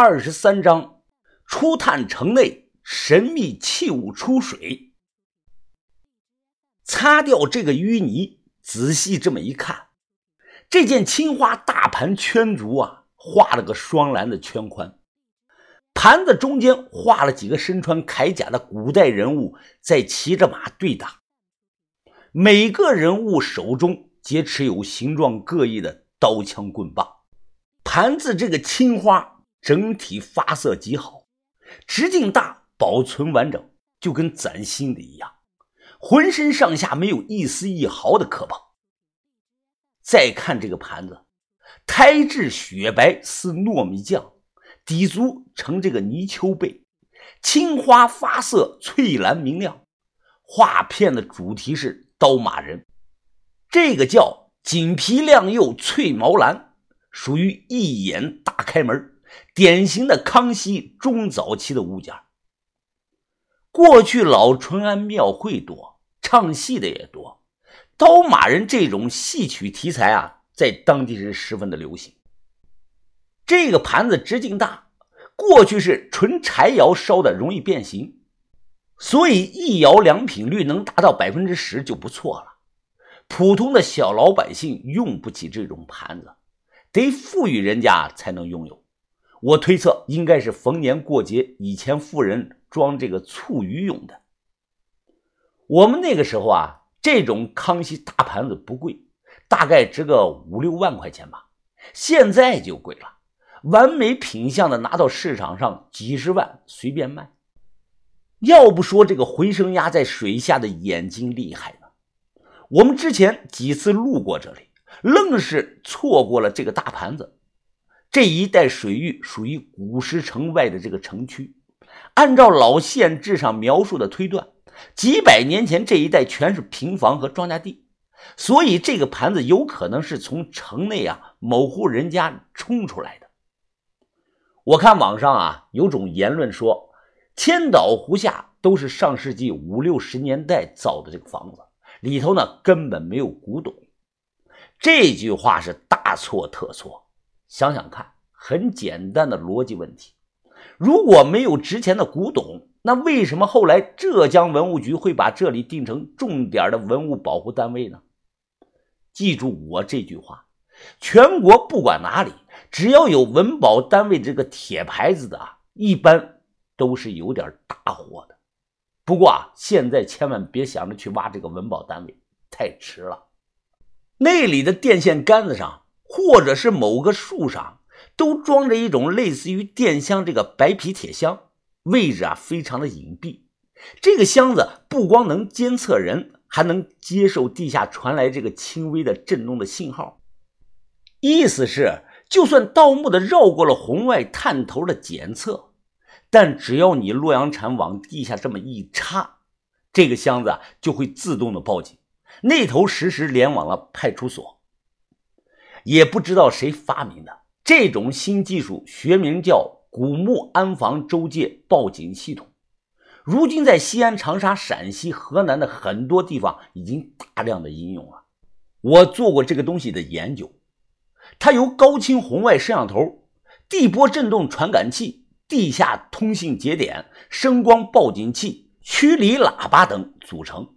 二十三章，初探城内神秘器物出水。擦掉这个淤泥，仔细这么一看，这件青花大盘圈足啊，画了个双蓝的圈宽，盘子中间画了几个身穿铠甲的古代人物在骑着马对打，每个人物手中皆持有形状各异的刀枪棍棒。盘子这个青花整体发色极好，直径大，保存完整，就跟崭新的一样。浑身上下没有一丝一毫的磕碰。再看这个盘子，胎质雪白似糯米酱，底足呈这个泥鳅背，青花发色翠蓝明亮。画片的主题是刀马人，这个叫锦皮亮釉翠毛蓝。属于一眼大开门，典型的康熙中早期的物件。过去老淳安庙会多，唱戏的也多，刀马人这种戏曲题材啊，在当地是十分的流行。这个盘子直径大，过去是纯柴窑烧的，容易变形，所以一窑良品率能达到百分之十就不错了。普通的小老百姓用不起这种盘子。得富裕人家才能拥有，我推测应该是逢年过节以前富人装这个醋鱼用的。我们那个时候啊，这种康熙大盘子不贵，大概值个五六万块钱吧。现在就贵了，完美品相的拿到市场上几十万随便卖。要不说这个回声鸭在水下的眼睛厉害呢，我们之前几次路过这里。愣是错过了这个大盘子。这一带水域属于古石城外的这个城区，按照老县志上描述的推断，几百年前这一带全是平房和庄稼地，所以这个盘子有可能是从城内啊某户人家冲出来的。我看网上啊有种言论说，千岛湖下都是上世纪五六十年代造的这个房子，里头呢根本没有古董。这句话是大错特错。想想看，很简单的逻辑问题：如果没有值钱的古董，那为什么后来浙江文物局会把这里定成重点的文物保护单位呢？记住我这句话：全国不管哪里，只要有文保单位这个铁牌子的啊，一般都是有点大货的。不过啊，现在千万别想着去挖这个文保单位，太迟了。那里的电线杆子上，或者是某个树上，都装着一种类似于电箱这个白皮铁箱，位置啊非常的隐蔽。这个箱子不光能监测人，还能接受地下传来这个轻微的震动的信号。意思是，就算盗墓的绕过了红外探头的检测，但只要你洛阳铲往地下这么一插，这个箱子就会自动的报警。那头实时连往了派出所，也不知道谁发明的这种新技术，学名叫古墓安防周界报警系统。如今在西安、长沙、陕西、河南的很多地方已经大量的应用了。我做过这个东西的研究，它由高清红外摄像头、地波振动传感器、地下通信节点、声光报警器、驱离喇叭等组成。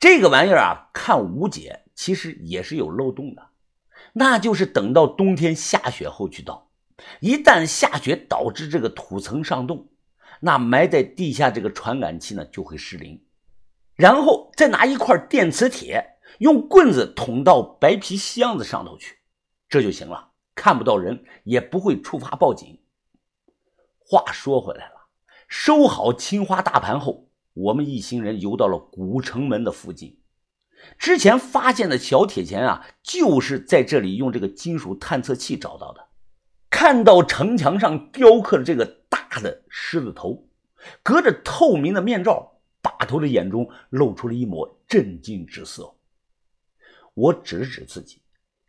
这个玩意儿啊，看无解，其实也是有漏洞的，那就是等到冬天下雪后去倒。一旦下雪导致这个土层上冻，那埋在地下这个传感器呢就会失灵，然后再拿一块电磁铁，用棍子捅到白皮箱子上头去，这就行了，看不到人，也不会触发报警。话说回来了，收好青花大盘后。我们一行人游到了古城门的附近，之前发现的小铁钱啊，就是在这里用这个金属探测器找到的。看到城墙上雕刻的这个大的狮子头，隔着透明的面罩，把头的眼中露出了一抹震惊之色。我指了指自己，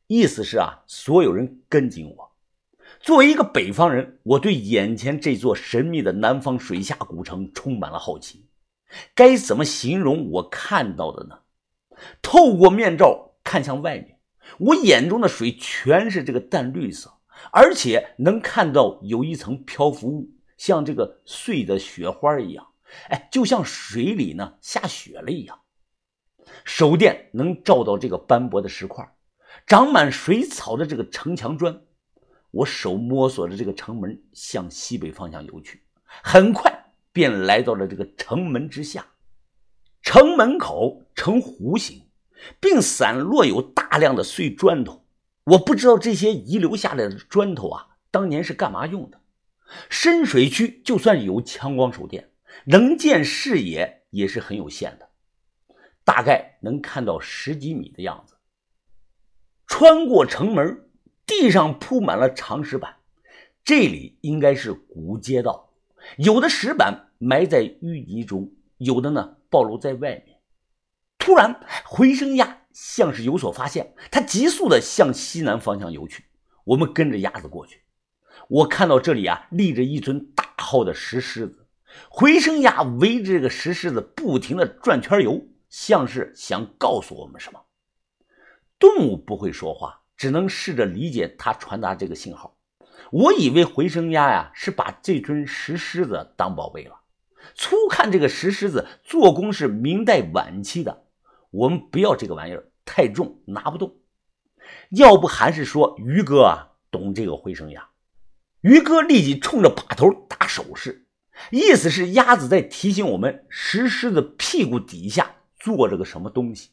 意思是啊，所有人跟紧我。作为一个北方人，我对眼前这座神秘的南方水下古城充满了好奇。该怎么形容我看到的呢？透过面罩看向外面，我眼中的水全是这个淡绿色，而且能看到有一层漂浮物，像这个碎的雪花一样，哎，就像水里呢下雪了一样。手电能照到这个斑驳的石块，长满水草的这个城墙砖。我手摸索着这个城门，向西北方向游去，很快便来到了这个城门之下。城门口呈弧形，并散落有大量的碎砖头。我不知道这些遗留下来的砖头啊，当年是干嘛用的。深水区就算有强光手电，能见视野也是很有限的，大概能看到十几米的样子。穿过城门，地上铺满了长石板，这里应该是古街道，有的石板埋在淤泥中，有的呢暴露在外面。突然，回声鸭。像是有所发现，它急速的向西南方向游去。我们跟着鸭子过去。我看到这里啊，立着一尊大号的石狮子。回声鸭围着这个石狮子不停的转圈游，像是想告诉我们什么。动物不会说话，只能试着理解它传达这个信号。我以为回声鸭呀是把这尊石狮子当宝贝了。粗看这个石狮子，做工是明代晚期的。我们不要这个玩意儿，太重，拿不动。要不还是说于哥啊懂这个回声鸭。于哥立即冲着把头打手势，意思是鸭子在提醒我们石狮子屁股底下坐着个什么东西。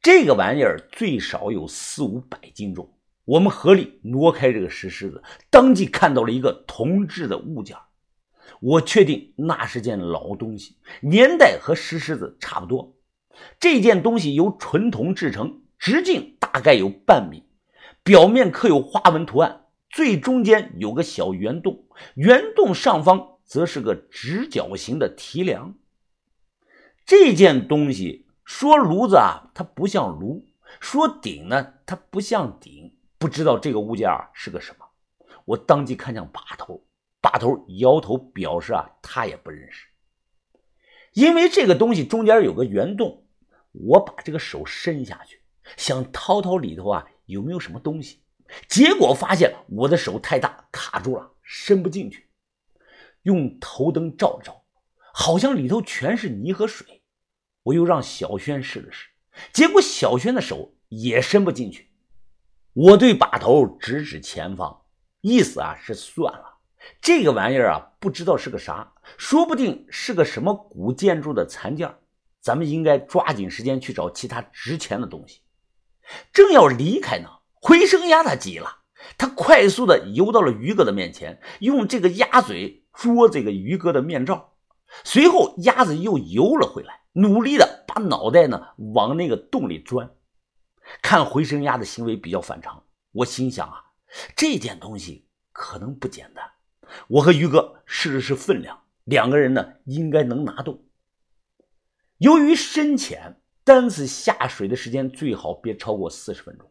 这个玩意儿最少有四五百斤重。我们合力挪开这个石狮子，当即看到了一个铜制的物件。我确定那是件老东西，年代和石狮子差不多。这件东西由纯铜制成，直径大概有半米，表面刻有花纹图案，最中间有个小圆洞，圆洞上方则是个直角形的提梁。这件东西说炉子啊，它不像炉；说鼎呢，它不像鼎。不知道这个物件啊是个什么。我当即看向把头，把头摇头表示啊，他也不认识。因为这个东西中间有个圆洞，我把这个手伸下去，想掏掏里头啊有没有什么东西，结果发现我的手太大，卡住了，伸不进去。用头灯照照，好像里头全是泥和水。我又让小轩试了试，结果小轩的手也伸不进去。我对把头指指前方，意思啊是算了。这个玩意儿啊，不知道是个啥，说不定是个什么古建筑的残件咱们应该抓紧时间去找其他值钱的东西。正要离开呢，回声鸭他急了，他快速的游到了于哥的面前，用这个鸭嘴捉这个于哥的面罩。随后，鸭子又游了回来，努力的把脑袋呢往那个洞里钻。看回声鸭的行为比较反常，我心想啊，这件东西可能不简单。我和于哥试了试分量，两个人呢应该能拿动。由于深浅，单次下水的时间最好别超过四十分钟。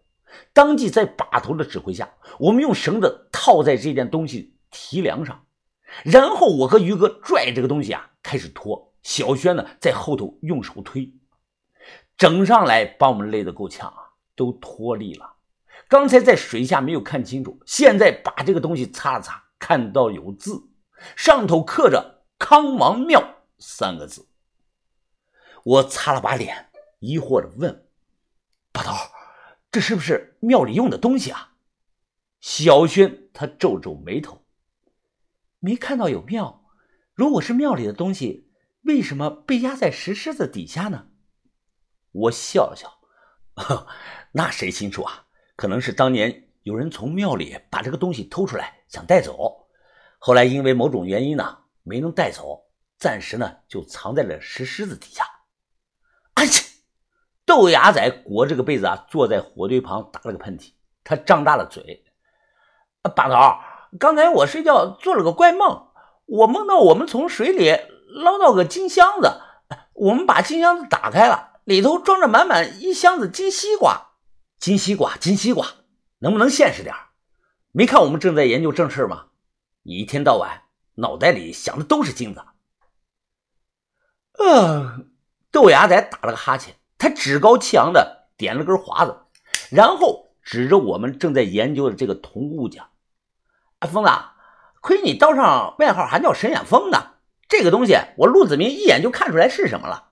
当即在把头的指挥下，我们用绳子套在这件东西提梁上，然后我和于哥拽这个东西啊开始拖，小轩呢在后头用手推，整上来把我们累得够呛啊，都脱力了。刚才在水下没有看清楚，现在把这个东西擦了擦。看到有字，上头刻着“康王庙”三个字。我擦了把脸，疑惑的问：“把头，这是不是庙里用的东西啊？”小轩他皱皱眉头，没看到有庙。如果是庙里的东西，为什么被压在石狮子底下呢？我笑了笑：“那谁清楚啊？可能是当年……”有人从庙里把这个东西偷出来，想带走，后来因为某种原因呢，没能带走，暂时呢就藏在了石狮子底下。哎切！豆芽仔裹着个被子啊，坐在火堆旁打了个喷嚏，他张大了嘴。把头，刚才我睡觉做了个怪梦，我梦到我们从水里捞到个金箱子，我们把金箱子打开了，里头装着满满一箱子金西瓜，金西瓜，金西瓜。能不能现实点没看我们正在研究正事吗？你一天到晚脑袋里想的都是金子。呃，豆芽仔打了个哈欠，他趾高气扬的点了根华子，然后指着我们正在研究的这个铜物讲：“啊，疯子，亏你道上外号还叫神眼峰呢！这个东西，我陆子明一眼就看出来是什么了。